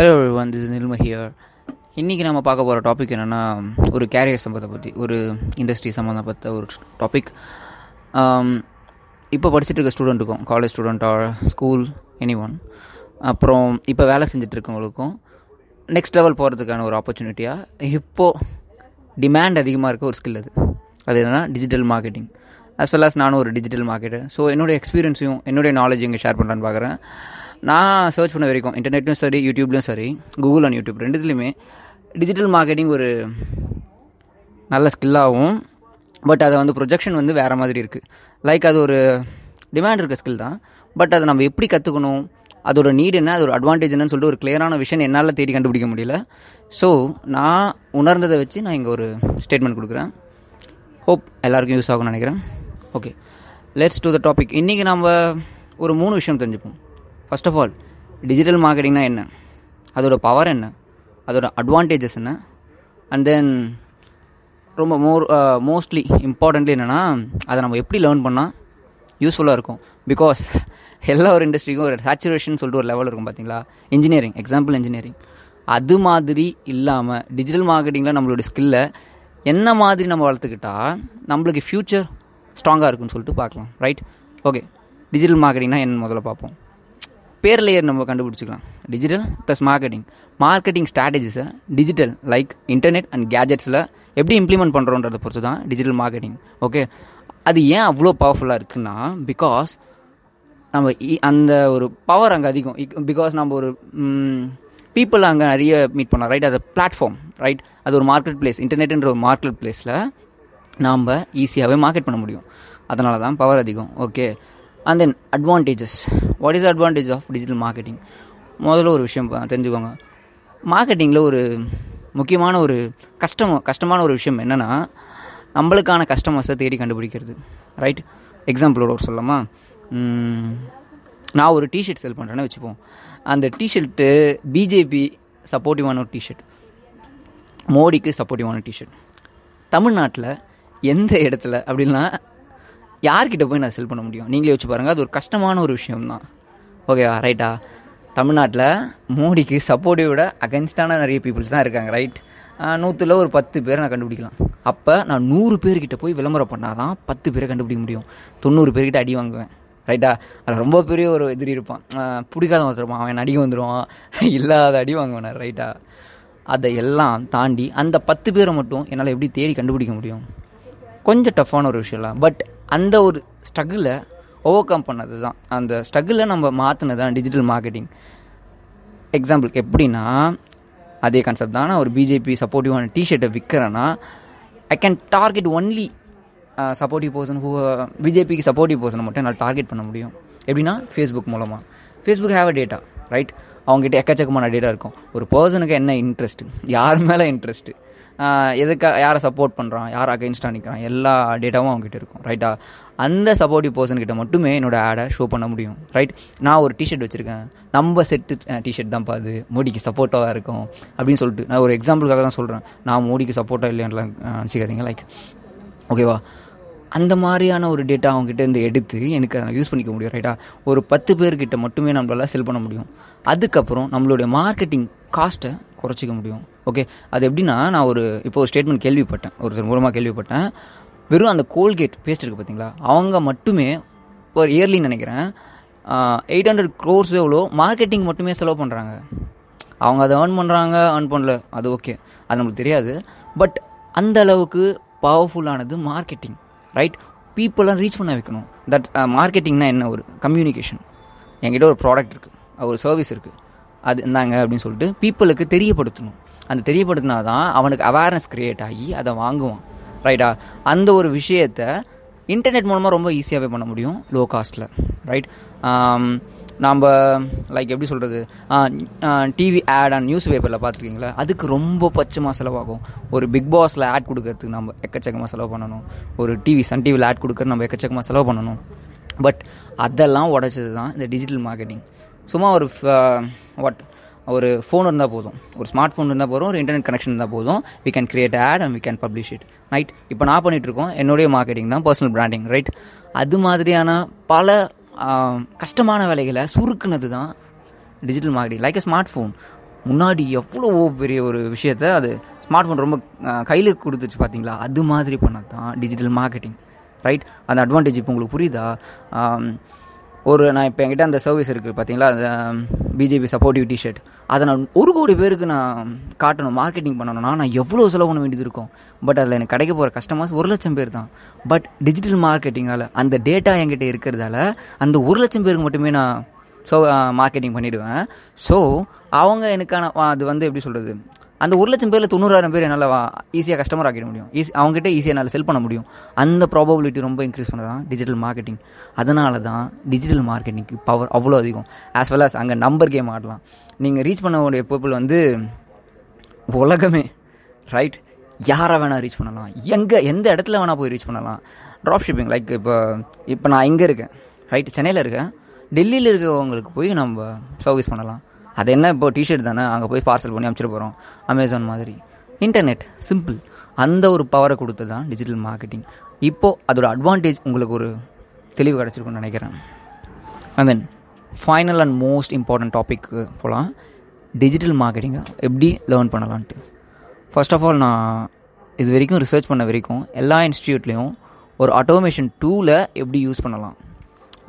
Hello one this Nilma here இன்றைக்கி நம்ம பார்க்க போகிற டாபிக் என்னென்னா ஒரு கேரியர் சம்பந்தத்தை பற்றி ஒரு இண்டஸ்ட்ரி சம்மந்தப்பட்ட ஒரு டாபிக் இப்போ படிச்சுட்டு இருக்க ஸ்டூடெண்ட்டுக்கும் college student or school anyone அப்புறம் இப்போ வேலை செஞ்சிட்ருக்கவங்களுக்கும் நெக்ஸ்ட் லெவல் போகிறதுக்கான ஒரு ஆப்பர்ச்சுனிட்டியாக இப்போது டிமாண்ட் அதிகமாக இருக்க ஒரு ஸ்கில் அது. அது என்னென்னா digital marketing as well as நானும் ஒரு டிஜிட்டல் மார்க்கெட்டர் ஸோ என்னுடைய எக்ஸ்பீரியன்ஸையும் என்னுடைய நாலேஜையும் இங்கே ஷேர் பண்ணலான்னு பார்க்குறேன் நான் சர்ச் பண்ண வரைக்கும் இன்டர்நெட்லையும் சரி யூடியூப்லையும் சரி கூகுள் அண்ட் யூடியூப் ரெண்டுத்துலேயுமே டிஜிட்டல் மார்க்கெட்டிங் ஒரு நல்ல ஸ்கில்லாகவும் பட் அதை வந்து ப்ரொஜெக்ஷன் வந்து வேறு மாதிரி இருக்குது லைக் அது ஒரு டிமாண்ட் இருக்க ஸ்கில் தான் பட் அதை நம்ம எப்படி கற்றுக்கணும் அதோட நீட் என்ன அதோட அட்வான்டேஜ் என்னன்னு சொல்லிட்டு ஒரு கிளியரான விஷயம் என்னால் தேடி கண்டுபிடிக்க முடியல. ஸோ நான் உணர்ந்ததை வச்சு நான் இங்கே ஒரு ஸ்டேட்மெண்ட் கொடுக்குறேன். ஹோப் எல்லாருக்கும் யூஸ் ஆகும்னு நினைக்கிறேன். Okay let's to the topic இன்றைக்கி நம்ம ஒரு மூணு விஷயம் தெரிஞ்சுப்போம். ஃபர்ஸ்ட் ஆஃப் ஆல் டிஜிட்டல் மார்க்கெட்டிங்னா என்ன? அதோட பவர் என்ன? அதோட அட்வான்டேஜஸ் என்ன? அண்ட் தென் ரொம்ப மோர் மோஸ்ட்லி இம்பார்ட்டண்ட்லி என்னென்னா அதை நம்ம எப்படி லேர்ன் பண்ணால் யூஸ்ஃபுல்லாக இருக்கும்? பிகாஸ் எல்லா ஒரு இண்டஸ்ட்ரிக்கும் ஒரு சேச்சுரேஷன் சொல்லிட்டு ஒரு லெவல் இருக்கும் பார்த்தீங்களா இன்ஜினியரிங் எக்ஸாம்பிள் இன்ஜினியரிங் அது மாதிரி இல்லாமல் டிஜிட்டல் மார்க்கெட்டிங்கில் நம்மளோட ஸ்கில்லை என்ன மாதிரி நம்ம வளர்த்துக்கிட்டா நம்மளுக்கு ஃப்யூச்சர் ஸ்ட்ராங்காக இருக்குன்னு சொல்லிட்டு பார்க்கலாம். ரைட் ஓகே டிஜிட்டல் மார்க்கெட்டிங்னா என்ன முதல்ல பார்ப்போம். பேர் லேயர் நம்ம கண்டுபிடிச்சிக்கலாம். டிஜிட்டல் ப்ளஸ் மார்க்கெட்டிங் மார்க்கெட்டிங் ஸ்ட்ராட்டஜிஸை டிஜிட்டல் லைக் இன்டர்நெட் அண்ட் கேஜெட்ஸில் எப்படி இம்ப்ளிமெண்ட் பண்ணுறோன்றதை பொறுத்து தான் டிஜிட்டல் மார்க்கெட்டிங் ஓகே அது ஏன் அவ்வளோ பவர்ஃபுல்லாக இருக்குன்னா பிகாஸ் நம்ம இ- அந்த ஒரு பவர் அங்கே அதிகம். பிகாஸ் நம்ம ஒரு பீப்புள் அங்கே நிறைய மீட் பண்ணோம் ரைட் அது பிளாட்ஃபார்ம் ரைட் அது ஒரு மார்க்கெட் பிளேஸ் இன்டர்நெட்ன்ற ஒரு மார்க்கெட் பிளேஸில் நாம் ஈஸியாகவே மார்க்கெட் பண்ண முடியும். அதனால தான் பவர் அதிகம். Okay and then advantages what is advantage of digital marketing முதல்ல ஒரு விஷயம் தெரிஞ்சுக்கோங்க. மார்க்கெட்டிங்கில் ஒரு முக்கியமான ஒரு கஷ்டம் கஷ்டமான ஒரு விஷயம் என்னென்னா நம்மளுக்கான கஸ்டமர்ஸை தேடி கண்டுபிடிக்கிறது. ரைட் எக்ஸாம்பிளோட ஒரு சொல்லலாமா? நான் ஒரு டிஷர்ட் செல் பண்ணுறேன்னு வச்சுப்போம். அந்த டிஷர்ட்டு பிஜேபி சப்போர்ட்டிவான ஒரு டிஷர்ட் மோடிக்கு சப்போர்ட்டிவான டிஷர்ட் தமிழ்நாட்டில் எந்த இடத்துல அப்படின்னா யார்கிட்ட போய் நான் செல் பண்ண முடியும்? நீங்களே வச்சு பாருங்கள் அது ஒரு கஷ்டமான ஒரு விஷயம்தான். ஓகேவா ரைட்டா தமிழ்நாட்டில் மோடிக்கு சப்போர்ட்டிவோட அகென்ஸ்டான நிறைய பீப்புள்ஸ் தான் இருக்காங்க. ரைட் நூற்றில் ஒரு பத்து பேரை நான் கண்டுபிடிக்கலாம். அப்போ நான் நூறு பேர்கிட்ட போய் விளம்பரம் பண்ணால் தான் பத்து பேரை கண்டுபிடிக்க முடியும். தொண்ணூறு பேர்கிட்ட அடி வாங்குவேன். ரைட்டா அதில் ரொம்ப பெரிய ஒரு எதிரி இருப்பான். பிடிக்காத வந்துருப்பான் அவன் அடிக்க வந்துடுவான் இல்லாத அடி வாங்குவேன். ரைட்டா அதை எல்லாம் தாண்டி அந்த பத்து பேரை மட்டும் என்னால் எப்படி தேடி கண்டுபிடிக்க முடியும்? கொஞ்சம் டஃப்பான ஒரு விஷயம் பட் அந்த ஒரு ஸ்ட்ரகிளை ஓவர் கம் பண்ணது தான் அந்த ஸ்ட்ரகிளை நம்ம மாற்றினது தான் டிஜிட்டல் மார்க்கெட்டிங் எக்ஸாம்பிள் எப்படின்னா அதே கான்செப்ட் தான். நான் ஒரு பிஜேபி சப்போர்ட்டிவான டிஷர்ட்டை விற்கிறேன்னா I can target only supportive person who பிஜேபிக்கு சப்போர்ட்டிவ் பர்சனை மட்டும் என்னால் டார்கெட் பண்ண முடியும். எப்படின்னா ஃபேஸ்புக் மூலமாக Facebook have a data right அவங்ககிட்ட எக்கச்சக்கமான டேட்டா இருக்கும். ஒரு பர்சனுக்கு என்ன இன்ட்ரெஸ்ட் யார் மேலே இன்ட்ரெஸ்ட்டு எதுக்காக யாரை சப்போர்ட் பண்ணுறான் யார் அகைன்ஸ்டாக நிற்கிறான் எல்லா டேட்டாவும் அவங்ககிட்ட இருக்கும் ரைட்டா அந்த சப்போர்ட்டிவ் பர்சன் கிட்ட மட்டுமே என்னோட ஆடை ஷோ பண்ண முடியும் ரைட் நான் ஒரு டிஷர்ட் வச்சுருக்கேன் நம்ம செட்டு டிஷர்ட் தான்ப்பா அது மோடிக்கு சப்போர்ட்டாக இருக்கும் அப்படின்னு சொல்லிட்டு நான் ஒரு எக்ஸாம்பிளுக்காக தான் சொல்கிறேன் நான் மோடிக்கு சப்போர்ட்டாக இல்லைன்னுலாம் நினச்சிக்காதீங்க லைக் ஓகேவா அந்த மாதிரியான ஒரு டேட்டா அவங்ககிட்ட இருந்து எடுத்து எனக்கு அதை யூஸ் பண்ணிக்க முடியும் ரைட்டா ஒரு பத்து பேர்கிட்ட மட்டுமே நம்மளால செல் பண்ண முடியும். அதுக்கப்புறம் நம்மளுடைய மார்க்கெட்டிங் காஸ்ட்டை குறைச்சிக்க முடியும். ஓகே அது எப்படின்னா நான் ஒரு இப்போ ஒரு ஸ்டேட்மெண்ட் கேள்விப்பட்டேன். ஒருத்தர் மூலமாக கேள்விப்பட்டேன். வெறும் அந்த கோல்கேட் பேஸ்ட் இருக்குது பார்த்தீங்களா அவங்க மட்டுமே ஒரு இயர்லி நினைக்கிறேன் எயிட் ஹண்ட்ரட் க்ரோர்ஸ் எவ்வளோ மார்க்கெட்டிங் மட்டுமே செலவு பண்ணுறாங்க அவங்க அதை ஏர்ன் பண்ணுறாங்க ஏர்ன் பண்ணல அது ஓகே அது நம்மளுக்கு தெரியாது. பட் அந்த அளவுக்கு பவர்ஃபுல்லானது மார்க்கெட்டிங் ரைட் பீப்புளெலாம் ரீச் பண்ண வைக்கணும். தட் மார்க்கெட்டிங்னா என்ன? ஒரு கம்யூனிகேஷன் என்கிட்ட ஒரு ப்ராடக்ட் இருக்குது ஒரு சர்வீஸ் இருக்குது அது இந்தாங்க அப்படின்னு சொல்லிட்டு பீப்புளுக்கு தெரியப்படுத்தணும். அந்த தெரியப்படுத்தினா தான் அவனுக்கு அவேர்னஸ் க்ரியேட் ஆகி அதை வாங்குவான். ரைட்டா அந்த ஒரு விஷயத்த இன்டர்நெட் மூலமாக ரொம்ப ஈஸியாகவே பண்ண முடியும் லோ காஸ்ட்டில் ரைட் நாம் லைக் எப்படி சொல்கிறது டிவி ஆட் அண்ட் நியூஸ் பேப்பரில் பார்த்துருக்கீங்களா? அதுக்கு ரொம்ப பச்சமாக செலவாகும். ஒரு பிக் பாஸில் ஆட் கொடுக்கறதுக்கு நம்ம எக்கச்சக்கமாக செலவு பண்ணணும். ஒரு டிவி சன் டிவியில் ஆட் கொடுக்கறது நம்ம எக்கச்சக்கமாக செலவு பண்ணணும். பட் அதெல்லாம் உடச்சது தான் இந்த டிஜிட்டல் மார்க்கெட்டிங் சும்மா ஒரு வாட் ஒரு ஃபோன் இருந்தால் போதும். ஒரு ஸ்மார்ட் ஃபோன் இருந்தால் போதும் ஒரு இன்டர்நெட் கனெக்ஷன் இருந்தால் போதும். We can create ad and we can publish it right இப்போ நான் பண்ணிகிட்ருக்கோம் இருக்கோம். என்னுடைய மார்க்கெட்டிங் தான் பர்சனல் பிராண்டிங் ரைட் அது மாதிரியான பல கஷ்டமான வேலைகளை சுருக்குனது தான் digital marketing like a smart phone முன்னாடி எவ்வளோ பெரிய ஒரு விஷயத்த அது ஸ்மார்ட் ஃபோன் ரொம்ப கையில் கொடுத்துச்சு பார்த்தீங்களா அது மாதிரி பண்ணது தான் டிஜிட்டல் மார்க்கெட்டிங் ரைட் அந்த அட்வான்டேஜ் இப்போ உங்களுக்கு புரியுதா? ஒரு நான் இப்போ என்கிட்ட அந்த சர்வீஸ் இருக்குது பார்த்தீங்களா அந்த பிஜேபி சப்போர்ட்டிவ் டிஷர்ட் அதை நான் ஒரு கோடி பேருக்கு நான் காட்டணும் மார்க்கெட்டிங் பண்ணணும்னா நான் எவ்வளோ செலவு பண்ண வேண்டியது இருக்கும்? பட் அதில் எனக்கு கிடைக்க போகிற கஸ்டமர்ஸ் ஒரு லட்சம் பேர் தான். பட் டிஜிட்டல் மார்க்கெட்டிங்கால் அந்த டேட்டா என்கிட்ட இருக்கிறதால அந்த ஒரு லட்சம் பேருக்கு மட்டுமே நான் ஸோ மார்க்கெட்டிங் பண்ணிவிடுவேன் ஸோ அவங்க எனக்கான அது வந்து எப்படி சொல்கிறது அந்த ஒரு லட்சம் பேரில் தொண்ணூறாயிரம் பேர் என்னால் ஈஸியாக கஸ்டமர் ஆக்கிட முடியும். ஈஸி அவங்ககிட்ட ஈஸியாக என்னால் செல் பண்ண முடியும். அந்த ப்ராபபிலிட்டி ரொம்ப இன்க்ரீஸ் பண்ணதான் டிஜிட்டல் மார்க்கெட்டிங் அதனால தான் டிஜிட்டல் மார்க்கெட்டிங்க்கு பவர் அவ்வளோ அதிகம். ஆஸ் வெல் அஸ் அங்கே நம்பர் கேம் ஆடலாம். நீங்கள் ரீச் பண்ணக்கூடிய பீப்புள் வந்து உலகமே ரைட் யாரை வேணால் ரீச் பண்ணலாம். எங்கே எந்த இடத்துல வேணால் போய் ரீச் பண்ணலாம். ட்ராப் ஷிப்பிங் லைக் இப்போ இப்போ நான் இங்கே இருக்கேன். ரைட் சென்னையில் இருக்கேன். டெல்லியில் இருக்கிறவங்களுக்கு போய் நம்ம சர்வீஸ் பண்ணலாம். அது என்ன? இப்போ டிஷர்ட் தானே? அங்கே போய் பார்சல் பண்ணி அமைச்சிட்டு போகிறோம் அமேசான் மாதிரி. இன்டர்நெட் சிம்பிள் அந்த ஒரு பவரை கொடுத்து தான் டிஜிட்டல் மார்க்கெட்டிங் இப்போது அதோட அட்வான்டேஜ் உங்களுக்கு ஒரு தெளிவு கிடச்சிருக்குன்னு நினைக்கிறேன். And then final and most important டாபிக்கு போகலாம் டிஜிட்டல் மார்க்கெட்டிங்கை எப்படி லேர்ன் பண்ணலான்ட்டு. ஃபர்ஸ்ட் ஆஃப் ஆல் நான் இது வரைக்கும் ரிசர்ச் பண்ண வரைக்கும் எல்லா இன்ஸ்டியூட்லேயும் ஒரு ஆட்டோமேஷன் டூலை எப்படி யூஸ் பண்ணலாம்.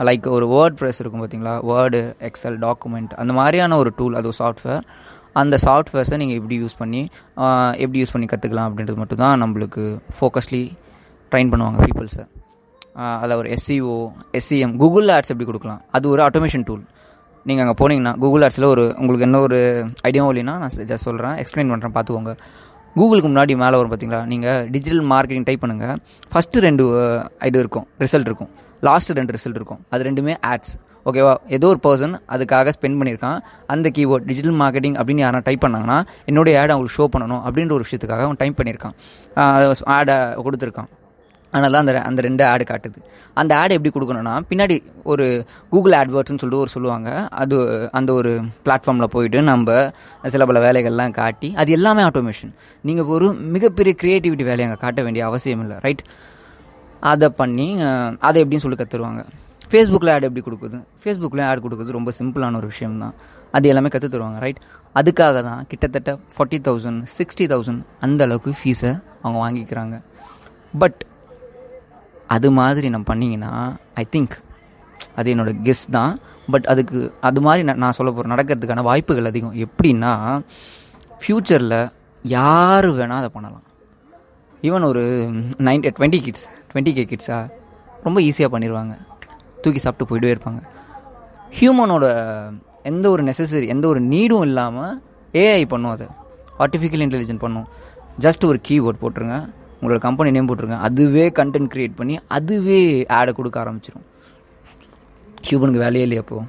லைக் ஒரு வேர்ட் ப்ரெஸ் இருக்கும் பார்த்தீங்களா வேர்டு எக்ஸல் டாக்குமெண்ட் அந்த மாதிரியான ஒரு டூல் அது ஒரு சாஃப்ட்வேர் அந்த சாஃப்ட்வேர்ஸை நீங்கள் எப்படி யூஸ் பண்ணி எப்படி யூஸ் பண்ணி கற்றுக்கலாம் அப்படின்றது மட்டும் தான் நம்மளுக்கு ஃபோக்கஸ்லி ட்ரைன் பண்ணுவாங்க பீப்புள்ஸை அதில் ஒரு எஸ்சிஓ எஸ்சிஎம் கூகுள் ஆட்ஸ் எப்படி கொடுக்கலாம்? அது ஒரு ஆட்டோமேஷன் டூல் நீங்கள் அங்கே போனீங்கன்னா கூகுள் ஆட்ஸில் ஒரு உங்களுக்கு என்ன ஒரு ஐடியாவும் இல்லைன்னா நான் ஜஸ்ட் சொல்கிறேன் எக்ஸ்பிளைன் பண்ணுறேன் பார்த்துக்கோங்க. கூகுளுக்கு முன்னாடி மேலே வரும் பார்த்தீங்களா நீங்கள் டிஜிட்டல் மார்க்கெட்டிங் டைப் பண்ணுங்கள் ஃபஸ்ட்டு ரெண்டு இது இருக்கும். ரிசல்ட் இருக்கும். லாஸ்ட்டு ரெண்டு ரிசல்ட் இருக்கும். அது ரெண்டுமே ஆட்ஸ் ஓகேவா ஏதோ ஒரு பர்சன் அதுக்காக ஸ்பெண்ட் பண்ணியிருக்கான். அந்த கீவேர்ட் டிஜிட்டல் மார்க்கெட்டிங் அப்படின்னு யாரும் டைப் பண்ணாங்கன்னா என்னுடைய ஆட் அவங்களுக்கு ஷோ பண்ணணும் அப்படின்ற ஒரு விஷயத்துக்காக அவன் டைப் பண்ணியிருக்கான். ஆடை கொடுத்துருக்கான். ஆனால் தான் அந்த அந்த ரெண்டு ஆடு காட்டுது. அந்த ஆடு எப்படி கொடுக்கணும்னா பின்னாடி ஒரு கூகுள் ஆட்வர்ட்ஸ்னு சொல்லிட்டு ஒரு சொல்லுவாங்க. அது அந்த ஒரு பிளாட்ஃபார்மில் போயிட்டு நம்ம சில பல வேலைகள்லாம் காட்டி அது எல்லாமே ஆட்டோமேஷன் நீங்கள் ஒரு மிகப்பெரிய க்ரியேட்டிவிட்டி வேலையை அங்கே காட்ட வேண்டிய அவசியம் இல்லை ரைட் அதை பண்ணி அதை எப்படின்னு சொல்லி கற்றுருவாங்க ஃபேஸ்புக்கில் ஆட் எப்படி கொடுக்குது? ஃபேஸ்புக்கில் ஆட் கொடுக்குறது ரொம்ப சிம்பிளான ஒரு விஷயம் தான். அது எல்லாமே கற்று தருவாங்க ரைட் அதுக்காக தான் கிட்டத்தட்ட ஃபார்ட்டி தௌசண்ட் சிக்ஸ்டி தௌசண்ட் அந்த அளவுக்கு ஃபீஸை அவங்க வாங்கிக்கிறாங்க. பட் அது மாதிரி நம்ம பண்ணிங்கன்னா ஐ திங்க் அது என்னோட கெஸ் தான். பட் அதுக்கு அது மாதிரி நான் நான் சொல்ல போகிறேன் நடக்கிறதுக்கான வாய்ப்புகள் அதிகம். எப்படின்னா ஃப்யூச்சரில் யார் வேணால் அதை பண்ணலாம். ஈவன் ஒரு nine twenty kids twenty K கிட்ஸாக ரொம்ப ஈஸியாக பண்ணிடுவாங்க தூக்கி சாப்பிட்டு போயிட்டே இருப்பாங்க. ஹியூமனோட எந்த ஒரு நெசசரி எந்த ஒரு நீடும் இல்லாமல் ஏஐ பண்ணும் அது. ஆர்டிஃபிஷியல் இன்டெலிஜென்ட் பண்ணும். ஜஸ்ட் ஒரு கீவேர்ட் போட்டுருங்க. உங்களோட கம்பெனி நேம் போட்டிருக்கேன். அதுவே கண்டென்ட் க்ரியேட் பண்ணி அதுவே ஆடை கொடுக்க ஆரம்பிச்சிடும் ஹியூமனுக்கு வேலையே இல்லையா அப்போது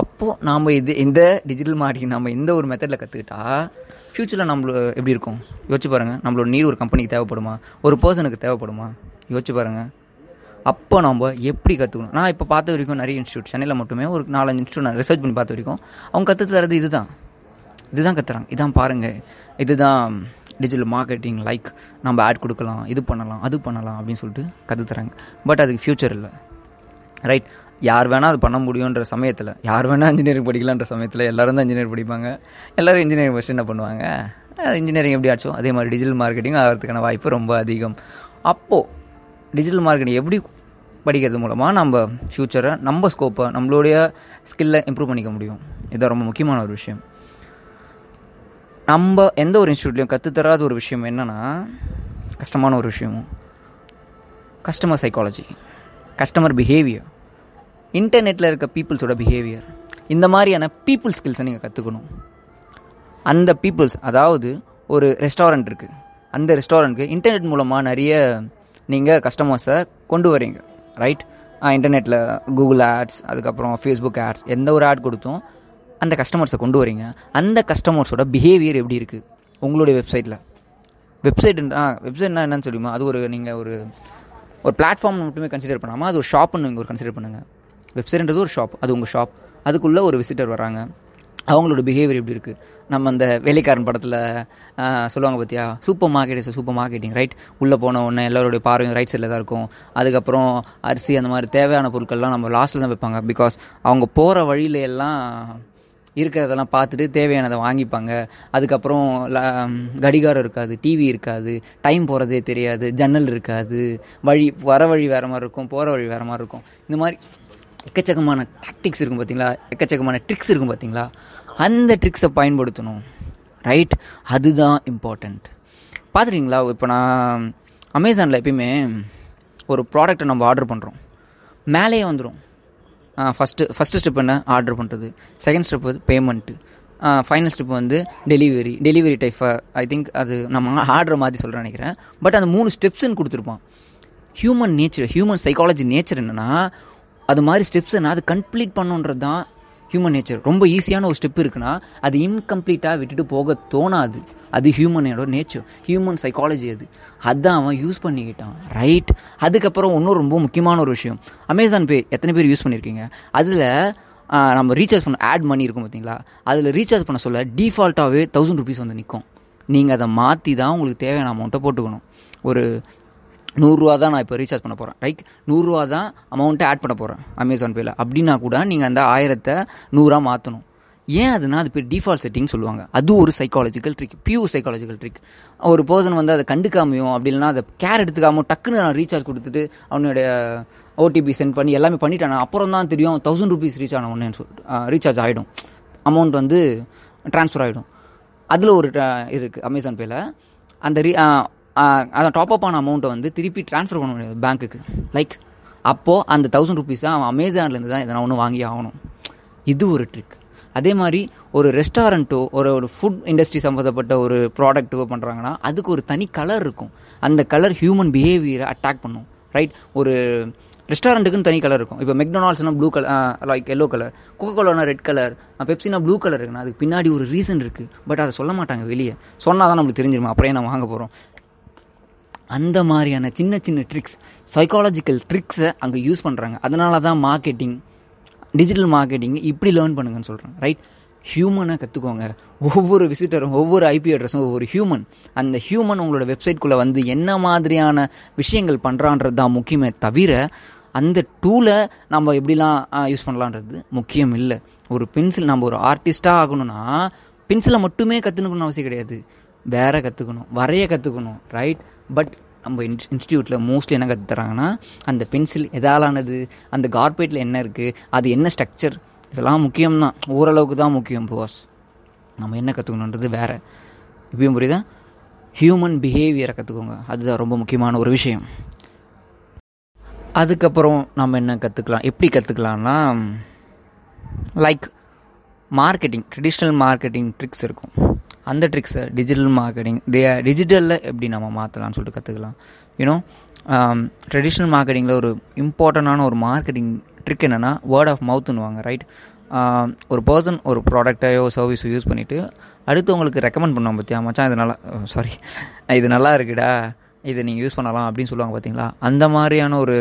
அப்போது நாம் இது இந்த டிஜிட்டல் மார்க்கெட்டிங் நம்ம இந்த ஒரு மெத்தடில் கற்றுக்கிட்டா ஃப்யூச்சரில் நம்மள எப்படி இருக்கும்? யோசிச்சு பாருங்கள் நம்மளோட நீர் ஒரு கம்பெனிக்கு தேவைப்படுமா? ஒரு பர்சனுக்கு தேவைப்படுமா? யோசிச்சு பாருங்கள் அப்போ நம்ம எப்படி கற்றுக்கணும் நான் இப்போ பார்த்த வரைக்கும் நிறைய இன்ஸ்டியூட் சென்னையில் மட்டுமே ஒரு நாலஞ்சு இன்ஸ்டியூட் நான் ரிசர்ச் பண்ணி பார்த்த வரைக்கும் அவங்க கற்று தரது இதுதான். இதுதான் கத்துறாங்க. இதான் பாருங்கள் இதுதான் டிஜிட்டல் மார்க்கெட்டிங் லைக் நம்ம ஆட் கொடுக்கலாம் இது பண்ணலாம் அது பண்ணலாம் அப்படின்னு சொல்லிட்டு கற்று தராங்க. பட் அதுக்கு ஃப்யூச்சர் இல்லை. ரைட் யார் வேணால் அது பண்ண முடியுன்ற சமயத்தில் யார் வேணால் இன்ஜினியரிங் படிக்கலான்ற சமயத்தில் எல்லோரும் தான் இன்ஜினியர் படிப்பாங்க. எல்லோரும் இன்ஜினியரிங் ஃபஸ்ட் என்ன பண்ணுவாங்க? இன்ஜினியரிங் எப்படி ஆச்சோ அதே மாதிரி டிஜிட்டல் மார்க்கெட்டிங் ஆகிறதுக்கான வாய்ப்பு ரொம்ப அதிகம். அப்போது டிஜிட்டல் மார்க்கெட்டிங் எப்படி படிக்கிறது மூலமாக நம்ம ஃப்யூச்சரை நம்ம ஸ்கோப்பை நம்மளுடைய ஸ்கில்லை இம்ப்ரூவ் பண்ணிக்க முடியும். இதுதான் ரொம்ப முக்கியமான ஒரு விஷயம். நம்ம எந்த ஒரு இன்ஸ்டியூட்லேயும் கற்றுத்தராத ஒரு விஷயம் என்னென்னா கஷ்டமான ஒரு விஷயம் கஸ்டமர் சைக்காலஜி கஸ்டமர் பிஹேவியர் இன்டர்நெட்டில் இருக்க பீப்புள்ஸோட பிஹேவியர் இந்த மாதிரியான பீப்புள் ஸ்கில்ஸை நீங்கள் கற்றுக்கணும் அந்த பீப்புள்ஸ் அதாவது ஒரு ரெஸ்டாரண்ட் இருக்குது அந்த ரெஸ்டாரண்ட்டுக்கு இன்டர்நெட் மூலமாக நிறைய நீங்கள் கஸ்டமர்ஸை கொண்டு வரீங்க. ரைட் இன்டர்நெட்டில் கூகுள் ஆட்ஸ் அதுக்கப்புறம் ஃபேஸ்புக் ஆட்ஸ் எந்த ஒரு ஆட் கொடுத்தும் அந்த கஸ்டமர்ஸை கொண்டு வரீங்க. அந்த கஸ்டமர்ஸோட பிஹேவியர் எப்படி இருக்குது உங்களுடைய வெப்சைட்டில் வெப்சைட் ஆ வெப்சைட்னா என்னன்னு தெரியுமா? அது ஒரு நீங்கள் ஒரு ஒரு பிளாட்ஃபார்ம் மட்டுமே கன்சிடர் பண்ணாமல் அது ஒரு ஷாப்னு நீங்கள் ஒரு கன்சிடர் பண்ணுங்கள் வெப்சைட்ன்றது ஒரு ஷாப் அது உங்கள் ஷாப் அதுக்குள்ளே ஒரு விசிட்டர் வராங்க அவங்களோட பிஹேவியர் எப்படி இருக்குது நம்ம அந்த வேலைக்காரன் படத்தில் சொல்லுவாங்க பார்த்தியா super market is super marketing right உள்ளே போன உடனே எல்லாருடைய பார்வையும் ரைட் சைடில் தான் இருக்கும். அதுக்கப்புறம் அரிசி அந்த மாதிரி தேவையான பொருட்கள்லாம் நம்ம லாஸ்ட்டில் தான் வைப்பாங்க. பிகாஸ் அவங்க போகிற வழியில எல்லாம் இருக்கிறதெல்லாம் பார்த்துட்டு தேவையானதை வாங்கிப்பாங்க. அதுக்கப்புறம் கடிகாரம் இருக்காது டிவி இருக்காது டைம் போகிறதே தெரியாது ஜன்னல் இருக்காது வழி வர வழி வேறு மாதிரி இருக்கும் போகிற வழி வேறு மாதிரி இருக்கும். இந்த மாதிரி எக்கச்சக்கமான டாக்டிக்ஸ் இருக்கும் பார்த்தீங்களா? எக்கச்சக்கமான ட்ரிக்ஸ் இருக்கும் பார்த்தீங்களா? அந்த ட்ரிக்ஸை பயன்படுத்தணும். ரைட் அதுதான் இம்பார்ட்டண்ட் பார்த்துருக்கீங்களா இப்போ நான் அமேசானில் எப்பயுமே ஒரு ப்ராடக்ட்டை நம்ம ஆர்டர் பண்ணுறோம் மேலேயே வந்துடும் ஃபஸ்ட்டு ஃபஸ்ட்டு ஸ்டெப் என்ன? ஆர்டர் பண்ணுறது செகண்ட் ஸ்டெப் வந்து பேமெண்ட்டு ஃபைனல் ஸ்டெப் வந்து டெலிவரி டெலிவரி டைப்பை ஐ திங்க் அது நம்ம ஆர்டர் மாதிரி சொல்கிறேன் நினைக்கிறேன். பட் அந்த மூணு ஸ்டெப்ஸ்ன்னு கொடுத்துருப்பான். Human nature human psychology nature என்னென்னா அது மாதிரி ஸ்டெப்ஸ் என்ன அது கம்ப்ளீட் பண்ணுன்றது தான் ஹியூமன் நேச்சர் ரொம்ப ஈஸியான ஒரு ஸ்டெப் இருக்குன்னா அது இன்கம்ப்ளீட்டாக விட்டுட்டு போக தோணாது. அது ஹியூமனோட நேச்சர் ஹியூமன் சைக்காலஜி அது. அதுதான் அவன் யூஸ் பண்ணிக்கிட்டான். ரைட் அதுக்கப்புறம் இன்னும் ரொம்ப முக்கியமான ஒரு விஷயம். அமேசான் பே எத்தனை பேர் யூஸ் பண்ணியிருக்கீங்க அதில் நம்ம ரீசார்ஜ் பண்ண ஆட் மணி இருக்கும் பார்த்தீங்களா? அதில் ரீசார்ஜ் பண்ண சொல்ல டிஃபால்ட்டாகவே தௌசண்ட் ருபீஸ் வந்து நிற்கும் நீங்கள் அதை மாற்றி தான் உங்களுக்கு தேவையான அமௌண்ட்டை போட்டுக்கணும். ஒரு நூறுரூவா தான் நான் இப்போ ரீசார்ஜ் பண்ண போகிறேன் ரைட் நூறுரூவா தான் அமௌண்ட்டை ஆட் பண்ண போகிறேன் அமேசான் பேயில் அப்படின்னா கூட நீங்கள் அந்த ஆயிரத்தை நூறாக மாற்றணும் ஏன் அதுனா அது பேர் டிஃபால்ட் செட்டிங் சொல்லுவாங்க. அது ஒரு psychological trick pure psychological trick ஒரு பர்சன் வந்து அதை கண்டுக்காமையும் அப்படி இல்லைன்னா அதை கேர் எடுத்துக்காமோ டக்குன்னு நான் ரீசார்ஜ் கொடுத்துட்டு அவனுடைய ஓடிபி சென்ட் பண்ணி எல்லாமே பண்ணிட்டானா அப்புறம் தான் தெரியும் தௌசண்ட் ருபீஸ் ரீச் ஆன ஒன்று ரீசார்ஜ் ஆகிடும் அமௌண்ட் வந்து ட்ரான்ஸ்ஃபர் ஆகிடும் அதில் ஒரு இருக்குது அமேசான் பேயில் அந்த ரீ அதான் டாப் அப் ஆன அமௌண்ட்டை வந்து திருப்பி ட்ரான்ஸ்ஃபர் பண்ண முடியாது பேங்க்குக்கு லைக் அப்போது அந்த தௌசண்ட் ருபீஸை அவன் அமேசான்லேருந்து தான் எதனா ஒன்று வாங்கி ஆகணும். இது ஒரு ட்ரிக் அதே மாதிரி ஒரு ரெஸ்டாரண்ட்டோ ஒரு ஒரு ஃபுட் இண்டஸ்ட்ரி சம்மந்தப்பட்ட ஒரு ப்ராடக்ட்டோ பண்ணுறாங்கன்னா அதுக்கு ஒரு தனி கலர் இருக்கும். அந்த கலர் ஹியூமன் பிஹேவியரை அட்டாக் பண்ணும். ரைட் ஒரு ரெஸ்டாரண்ட்டுக்குன்னு தனி கலர் இருக்கும். இப்போ மெக்டொனால்ட்ஸ்னா blue colour like yellow colour கோகோலோனா red colour பெப்சினா ப்ளூ கலர் இருக்குன்னா அதுக்கு பின்னாடி ஒரு ரீசன் இருக்குது பட் அதை சொல்ல மாட்டாங்க வெளியே. சொன்னால் தான் நம்மளுக்கு தெரிஞ்சிருமா? அப்புறம் நான் நம்ம வாங்க போகிறோம் அந்த மாதிரியான சின்ன சின்ன ட்ரிக்ஸ் சைக்காலஜிக்கல் ட்ரிக்ஸை அங்கே யூஸ் பண்ணுறாங்க அதனால தான் மார்க்கெட்டிங் டிஜிட்டல் மார்க்கெட்டிங் இப்படி லேர்ன் பண்ணுங்கன்னு சொல்கிறேன் ரைட் ஹியூமனை கற்றுக்கோங்க ஒவ்வொரு விசிட்டரும் ஒவ்வொரு ஐபி அட்ரஸும் ஒவ்வொரு ஹியூமன் அந்த ஹியூமன் உங்களோட வெப்சைட்குள்ளே வந்து என்ன மாதிரியான விஷயங்கள் பண்ணுறான்றது தான் முக்கியமே தவிர அந்த டூலை நம்ம எப்படிலாம் யூஸ் பண்ணலான்றது முக்கியம் இல்லை. ஒரு பென்சில் நம்ம ஒரு ஆர்டிஸ்ட்டாக ஆகணும்னா பென்சிலை மட்டுமே கற்றுக்கணும்னு அவசியம் கிடையாது. வேற கற்றுக்கணும் வரைய கற்றுக்கணும் ரைட் பட் நம்ம இன்ஸ்டியூட்டில் மோஸ்ட்லி என்ன கற்று தராங்கன்னா அந்த பென்சில் எதாலானது அந்த கார்பேட்டில் என்ன இருக்குது அது என்ன ஸ்ட்ரக்சர் இதெல்லாம் முக்கியம் தான் ஓரளவுக்கு தான் முக்கியம் பாஸ் நம்ம என்ன கற்றுக்கணுன்றது வேறு. இப்பயும் புரியுதா? ஹியூமன் பிஹேவியரை கற்றுக்கோங்க அதுதான் ரொம்ப முக்கியமான ஒரு விஷயம். அதுக்கப்புறம் நம்ம என்ன கற்றுக்கலாம் எப்படி கற்றுக்கலாம்னா like marketing traditional marketing tricks இருக்கும். அந்த ட்ரிக்ஸை டிஜிட்டல் மார்க்கெட்டிங் டிஜிட்டலில் எப்படி நம்ம மாற்றலாம்னு சொல்லிட்டு கற்றுக்கலாம் யூனோ ட்ரெடிஷ்னல் மார்க்கெட்டிங்கில் ஒரு இம்பார்ட்டண்டான ஒரு மார்க்கெட்டிங் ட்ரிக் என்னென்னா வேர்ட் ஆஃப் மவுத்துன்னுவாங்க ரைட் ஒரு பர்சன் ஒரு ப்ராடக்டையோ சர்வீஸோ யூஸ் பண்ணிவிட்டு அடுத்தவங்களுக்கு ரெக்கமெண்ட் பண்ணுவாங்க பார்த்தியா மச்சான் இது நல்லா oh, சாரி இது நல்லா இருக்குடா இதை நீங்கள் யூஸ் பண்ணலாம் அப்படின்னு சொல்லுவாங்க பார்த்தீங்களா அந்த மாதிரியான ஒரு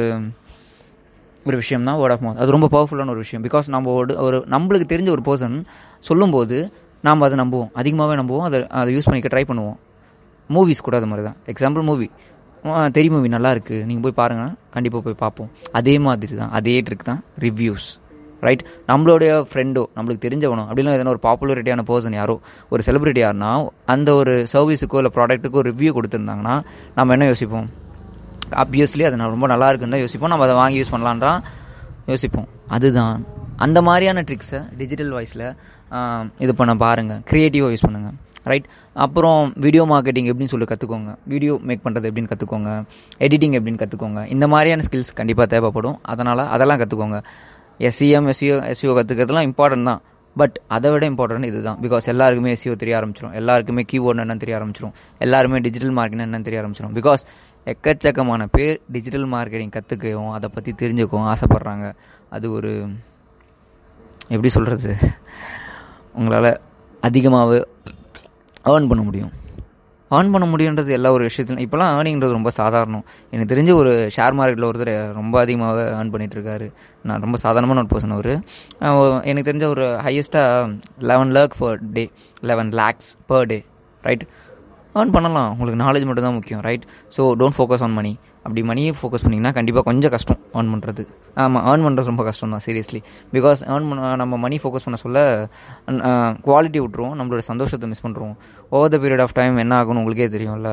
ஒரு விஷயம் தான் வேர்ட் ஆஃப் மவுத் அது ரொம்ப பவர்ஃபுல்லான ஒரு விஷயம். பிகாஸ் நம்ம ஒரு ஒரு நம்மளுக்கு தெரிஞ்ச ஒரு பர்சன் சொல்லும்போது நாம் அதை நம்புவோம். அதிகமாகவே நம்புவோம். அதை அதை யூஸ் பண்ணிக்க ட்ரை பண்ணுவோம். மூவிஸ் கூட அது மாதிரி தான் எக்ஸாம்பிள் மூவி தெரி மூவி நல்லா இருக்குது நீங்கள் போய் பாருங்கள் கண்டிப்பாக போய் பார்ப்போம். அதே மாதிரி தான் அதே ட்ரிக் தான். ரிவ்யூஸ் ரைட் நம்மளுடைய ஃப்ரெண்டோ நம்மளுக்கு தெரிஞ்சவனோ அப்படின்னா எதனா ஒரு பாப்புலரிட்டியான பர்சன் யாரோ ஒரு செலிபிரிட்டி யாருன்னா அந்த ஒரு சர்வீஸுக்கோ இல்லை ப்ராடக்ட்டுக்கோ ரிவ்யூ கொடுத்துருந்தாங்கன்னா நம்ம என்ன யோசிப்போம்? அப்வியஸ்லி அது நான் ரொம்ப நல்லா இருக்குன்னு தான் யோசிப்போம். நம்ம அதை வாங்கி யூஸ் பண்ணலான் தான் யோசிப்போம். அதுதான். அந்த மாதிரியான ட்ரிக்ஸை டிஜிட்டல் வாய்ஸில் இது பண்ண பாருங்கள் க்ரியேட்டிவாக யூஸ் பண்ணுங்கள் ரைட் அப்புறம் வீடியோ மார்க்கெட்டிங் எப்படின்னு சொல்லி கற்றுக்கோங்க வீடியோ மேக் பண்ணுறது எப்படின்னு கற்றுக்கோங்க எடிட்டிங் எப்படின்னு கற்றுக்கோங்க இந்த மாதிரியான ஸ்கில்ஸ் கண்டிப்பாக தேவைப்படும். அதனால் அதெல்லாம் கற்றுக்கோங்க எஸ்சிஎம் எஸ்சிஓ எஸ்சிஓ கற்றுக்கிறதுலாம் இம்பார்ட்டன்ட் தான். பட் அதை விட இம்பார்ட்டன்ட் இது தான் பிகாஸ் எல்லாருக்குமே எஸ்சிஓ தெரிய ஆரம்பிச்சிடும் எல்லாருக்குமே கீபோர்டு என்னன்னு தெரிய ஆரம்பிச்சிடும் எல்லாருமே டிஜிட்டல் மார்க்கெட் என்னன்னு தெரிய ஆரம்பிச்சிடும் பிகாஸ் எக்கச்சக்கமான பேர் டிஜிட்டல் மார்க்கெட்டிங் கற்றுக்கவும் அதை பற்றி தெரிஞ்சுக்கவும் ஆசைப்பட்றாங்க. அது ஒரு எப்படி சொல்கிறது உங்களால் அதிகமாக ஏர்ன் பண்ண முடியும். ஏர்ன் பண்ண முடியுன்றது எல்லா ஒரு விஷயத்துலையும் இப்போலாம் ஏர்னிங்கிறது ரொம்ப சாதாரணம். எனக்கு தெரிஞ்ச ஒரு ஷேர் மார்க்கெட்டில் ஒருத்தர் ரொம்ப அதிகமாக ஏர்ன் பண்ணிகிட்ருக்காரு நான் ரொம்ப சாதாரணமான ஒரு பர்சன் அவர். எனக்கு தெரிஞ்ச ஒரு ஹையஸ்ட்டாக eleven lakh per day eleven lakhs per day right earn பண்ணலாம். உங்களுக்கு நாலேஜ் மட்டும் தான் முக்கியம் right so don't focus on money அப்படி மணியை ஃபோக்கஸ் பண்ணிங்கன்னா கண்டிப்பாக கொஞ்சம் கஷ்டம் ஏர்ன் பண்ணுறது ஆமாம் ஏர்ன் பண்ணுறது ரொம்ப கஷ்டம் தான் சீரியஸ்லி பிகாஸ் ஏர்ன் பண்ண நம்ம மணி ஃபோக்கஸ் பண்ண சொல்ல குவாலிட்டி விட்ருவோம் நம்மளோட சந்தோஷத்தை மிஸ் பண்ணுறோம் over the period of time என்ன ஆகும்னு உங்களுக்கே தெரியும்ல?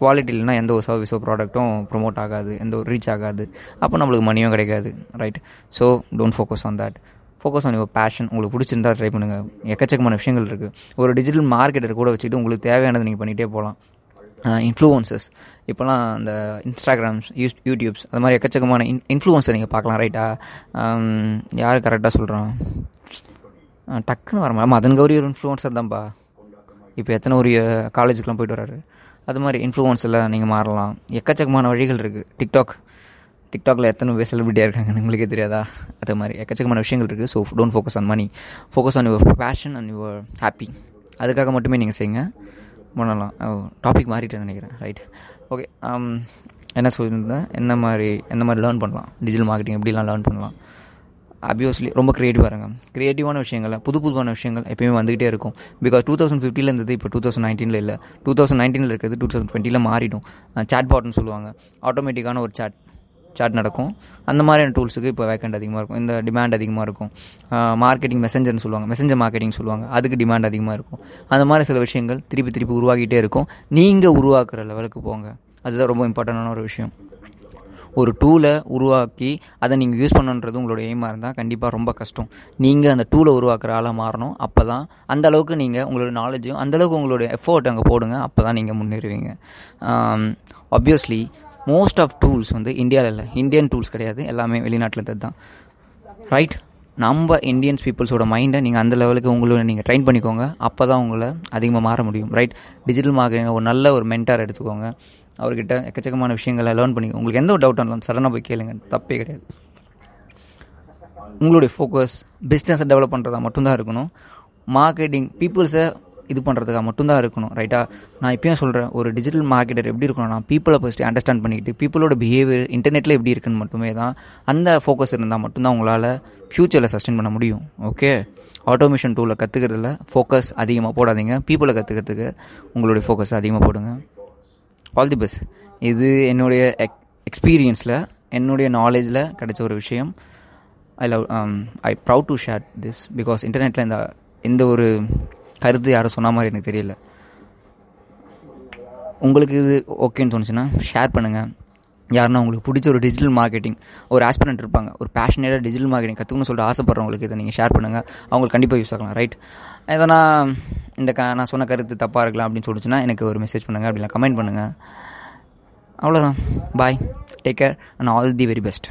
குவாலிட்டி இல்லைனா எந்த ஒரு சர்வீஸோ ப்ராடக்ட்டும் ப்ரொமோட் ஆகாது எந்த ஒரு ரீச் ஆகாது. அப்போ நம்மளுக்கு மணியும் கிடைக்காது right so don't focus on that focus on your passion உங்களுக்கு பிடிச்சிருந்தா ட்ரை பண்ணுங்கள் எக்கச்சக்கமான விஷயங்கள் இருக்குது ஒரு டிஜிட்டல் மார்க்கெட்டர் கூட வச்சுக்கிட்டு உங்களுக்கு தேவையானது நீங்கள் பண்ணிகிட்டே போகலாம். இன்ஃப்ளூவன்சஸ் இப்போலாம் இந்த இன்ஸ்டாகிராம்ஸ் யூஸ் யூடியூப்ஸ் அது மாதிரி எக்கச்சக்கமான இன் இன்ஃப்ளூவன்ஸை நீங்கள் பார்க்கலாம் ரைட்டா யார் கரெக்டாக சொல்கிறோம் டக்குன்னு வர மாதிரி மதன் கௌரி ஒரு இன்ஃப்ளூவன்ஸர் தான்ப்பா இப்போ எத்தனை ஒரு காலேஜுக்கெலாம் போயிட்டு வராரு அது மாதிரி இன்ஃப்ளூவன்ஸில் நீங்கள் மாறலாம். எக்கச்சக்கமான வழிகள் இருக்குது டிக்டாக் டிக்டாக்ல எத்தனை பேர் செலிபிரிட்டியாக இருக்காங்கன்னு உங்களுக்கே தெரியாதா? அது மாதிரி எக்கச்சக்கமான விஷயங்கள் இருக்குது so don't focus on money focus on your passion and your happy அதுக்காக மட்டுமே நீங்கள் செய்யுங்க. பண்ணலாம். டாபிக் மாறிட்டேன்னு நினைக்கிறேன். ரைட் ஓகே um, என்ன சொல்லியிருந்தேன்? என்ன மாதிரி எந்த மாதிரி லேர்ன் பண்ணலாம்? டிஜிட்டல் மார்க்கெட்டிங் எப்படிலாம் லேர்ன் பண்ணலாம்? அப்வியஸ்லி ரொம்ப க்ரியேட்டிவாக இருங்க. க்ரியேட்டிவான விஷயங்கள் புது புதுவான விஷயங்கள் எப்பயுமே வந்துகிட்டே இருக்கும். பிகாஸ் டூ தௌசண்ட் ஃபிஃப்டியில் இருந்தது இப்போ டூ தௌசண்ட் நைன்டீனில் இல்லை. டூ தௌசண்ட் நைன்டீனில் இருக்கிறது டூ தௌசண்ட் டுவெண்ட்டியில் மாறிடும். சாட் பாட்னு சொல்லுவாங்க. ஆட்டோமேட்டிக்கான ஒரு சாட் சாட் நடக்கும். அந்த மாதிரியான டூல்ஸுக்கு இப்போ வேக்கண்ட் அதிகமாக இருக்கும். இந்த டிமாண்ட் அதிகமாக இருக்கும். மார்க்கெட்டிங் மெசஞ்சர்னு சொல்லுவாங்க. மெசஞ்சர் மார்க்கெட்டிங் சொல்லுவாங்க. அதுக்கு டிமாண்ட் அதிகமாக இருக்கும். அந்த மாதிரி சில விஷயங்கள் திருப்பி திருப்பி உருவாகிட்டே இருக்கும். நீங்கள் உருவாக்குற லெவலுக்கு போங்க. அதுதான் ரொம்ப இம்பார்ட்டண்டான ஒரு விஷயம். ஒரு டூலை உருவாக்கி அதை நீங்கள் யூஸ் பண்ணுன்றது உங்களோட எய்மாக இருந்தால் கண்டிப்பாக ரொம்ப கஷ்டம். நீங்கள் அந்த டூலை உருவாக்குற ஆளாக மாறணும். அப்போ தான் அந்த அளவுக்கு நீங்கள் உங்களோட நாலேஜும் அந்தளவுக்கு உங்களோட எஃபோர்ட் அங்கே போடுங்க. அப்போ தான் நீங்கள் முன்னேறுவீங்க ஆப்வியஸ்லி மோஸ்ட் ஆஃப் டூல்ஸ் வந்து இந்தியாவில் இல்லை. இந்தியன் டூல்ஸ் கிடையாது. எல்லாமே வெளிநாட்டில் இருந்தது தான். ரைட் நம்ம இந்தியன்ஸ் பீப்புள்ஸோட மைண்டை நீங்கள் அந்த லெவலுக்கு உங்களை நீங்கள் ட்ரைன் பண்ணிக்கோங்க. அப்போ தான் உங்களை அதிகமாக மாற முடியும். ரைட் டிஜிட்டல் மார்க்கெட்டிங் ஒரு நல்ல ஒரு மென்டார் எடுத்துக்கோங்க. அவர்கிட்ட எக்கச்சக்கமான விஷயங்களை லேர்ன் பண்ணிக்கோங்க உங்களுக்கு எந்த ஒரு டவுட் இருந்தாலும் சடனாக போய் கேளுங்க. தப்பே கிடையாது. உங்களுடைய ஃபோக்கஸ் பிஸ்னஸை டெவலப் பண்ணுறதா மட்டும்தான் இருக்கணும். மார்க்கெட்டிங் பீப்புள்ஸை இது பண்ணுறதுக்காக மட்டும்தான் இருக்கணும் ரைட்டாக நான் இப்பயும் சொல்கிறேன் ஒரு டிஜிட்டல் மார்க்கெட்டர் எப்படி இருக்கணும்னா பீப்புளை ஃபஸ்ட்டு அண்டர்ஸ்டாண்ட் பண்ணிக்கிட்டு பீப்புளோட பிஹேவியர் இன்டர்நெட்டில் எப்படி இருக்குன்னு மட்டுமே தான் அந்த ஃபோக்கஸ் இருந்தால் மட்டும்தான் உங்களால் ஃப்யூச்சரில் சஸ்டெயின் பண்ண முடியும் ஓகே ஆட்டோமேஷன் டூலை கற்றுக்கிறதுல ஃபோக்கஸ் அதிகமாக போடாதீங்க பீப்புளை கற்றுக்கிறதுக்கு உங்களுடைய ஃபோக்கஸ் அதிகமாக போடுங்க. ஆல் தி பெஸ்ட் இது என்னுடைய எக் எக்ஸ்பீரியன்ஸில் என்னுடைய நாலேஜில் கிடைச்ச ஒரு விஷயம். I love I proud to share this because இன்டர்நெட்டில் இந்த எந்த ஒரு கருத்து யாரும் சொன்ன மாதிரி எனக்கு தெரியல. உங்களுக்கு இது ஓகேன்னு தோணுச்சுன்னா ஷேர் பண்ணுங்கள் யாருன்னா உங்களுக்கு பிடிச்ச ஒரு டிஜிட்டல் மார்க்கெட்டிங் ஒரு ஆஸ்பிரண்ட் இருப்பாங்க. ஒரு பேஷனேட்டாக டிஜிட்டல் மார்க்கெட்டிங் கற்றுக்கணும்னு சொல்லிட்டு ஆசைப்பட்றவங்களுக்கு இதை நீங்கள் ஷேர் பண்ணுங்கள் அவங்களுக்கு கண்டிப்பாக யூஸ் ஆகலாம் ரைட் எதனா இந்த க நான் சொன்ன கருத்து தப்பாக இருக்கலாம் அப்படின்னு சொல்லிச்சுன்னா எனக்கு ஒரு மெசேஜ் பண்ணுங்கள் அப்படிலாம் கமெண்ட் பண்ணுங்கள் அவ்வளோதான் bye take care and all the very best